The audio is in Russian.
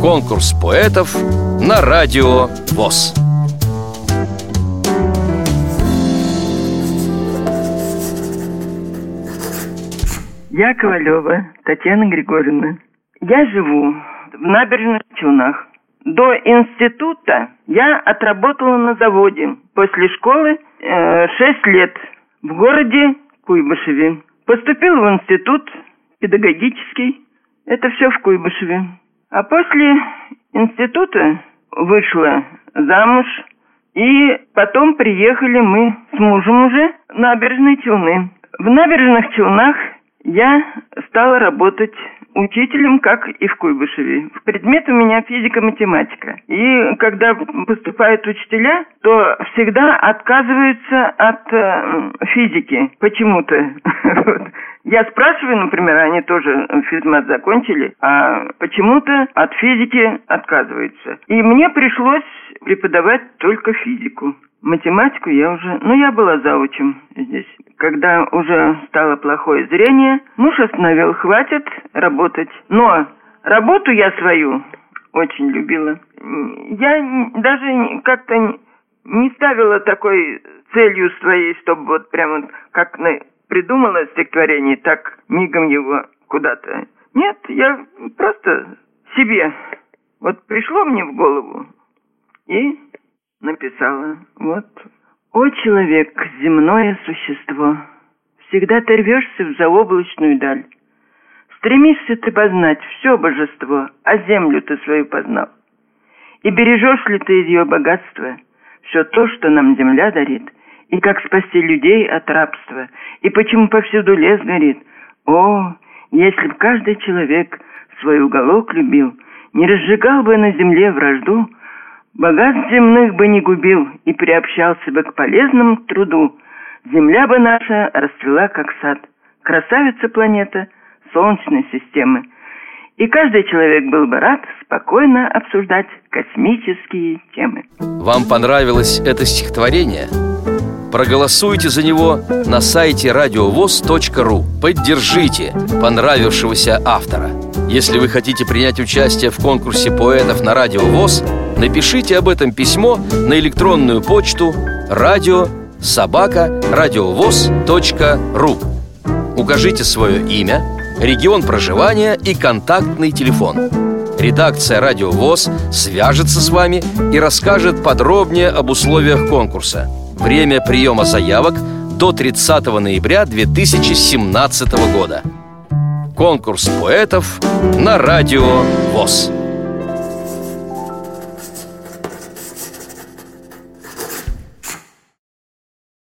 Конкурс поэтов на радио ВОЗ. Я Ковалева Татьяна Григорьевна. Я живу в набережных Челнах. До института я отработала на заводе. После школы э, 6 лет в городе Куйбышеве. Поступила в институт педагогический. Это все в Куйбышеве. А после института вышла замуж. И потом приехали мы с мужем уже в набережные Челны. В набережных Челнах я стала работать учителем, как и в Куйбышеве. Предмет у меня физика-математика. И когда поступают учителя, то всегда отказываются от э, физики почему-то. Я спрашиваю, например, они тоже физмат закончили, а почему-то от физики отказываются. И мне пришлось преподавать только физику. Математику я уже... Ну, я была заучим здесь. Когда уже стало плохое зрение, муж остановил, хватит работать. Но работу я свою очень любила. Я даже как-то не ставила такой целью своей, чтобы вот прямо как придумала стихотворение, так мигом его куда-то. Нет, я просто себе. Вот пришло мне в голову и написала. Вот. О, человек, земное существо, всегда ты рвешься в заоблачную даль. Стремишься ты познать все божество, а землю ты свою познал. И бережешь ли ты ее богатства все то, что нам земля дарит, и как спасти людей от рабства, и почему повсюду лес горит? О, если б каждый человек свой уголок любил, не разжигал бы на земле вражду, Богатств земных бы не губил и приобщался бы к полезному труду. Земля бы наша расцвела, как сад. Красавица планета Солнечной системы. И каждый человек был бы рад спокойно обсуждать космические темы. Вам понравилось это стихотворение? Проголосуйте за него на сайте радиовоз.ру Поддержите понравившегося автора Если вы хотите принять участие в конкурсе поэтов на Радио ВОЗ Напишите об этом письмо на электронную почту радио собака радиовоз.ру Укажите свое имя, регион проживания и контактный телефон Редакция «Радио ВОЗ» свяжется с вами и расскажет подробнее об условиях конкурса – Время приема заявок до 30 ноября 2017 года. Конкурс поэтов на радио ВОЗ.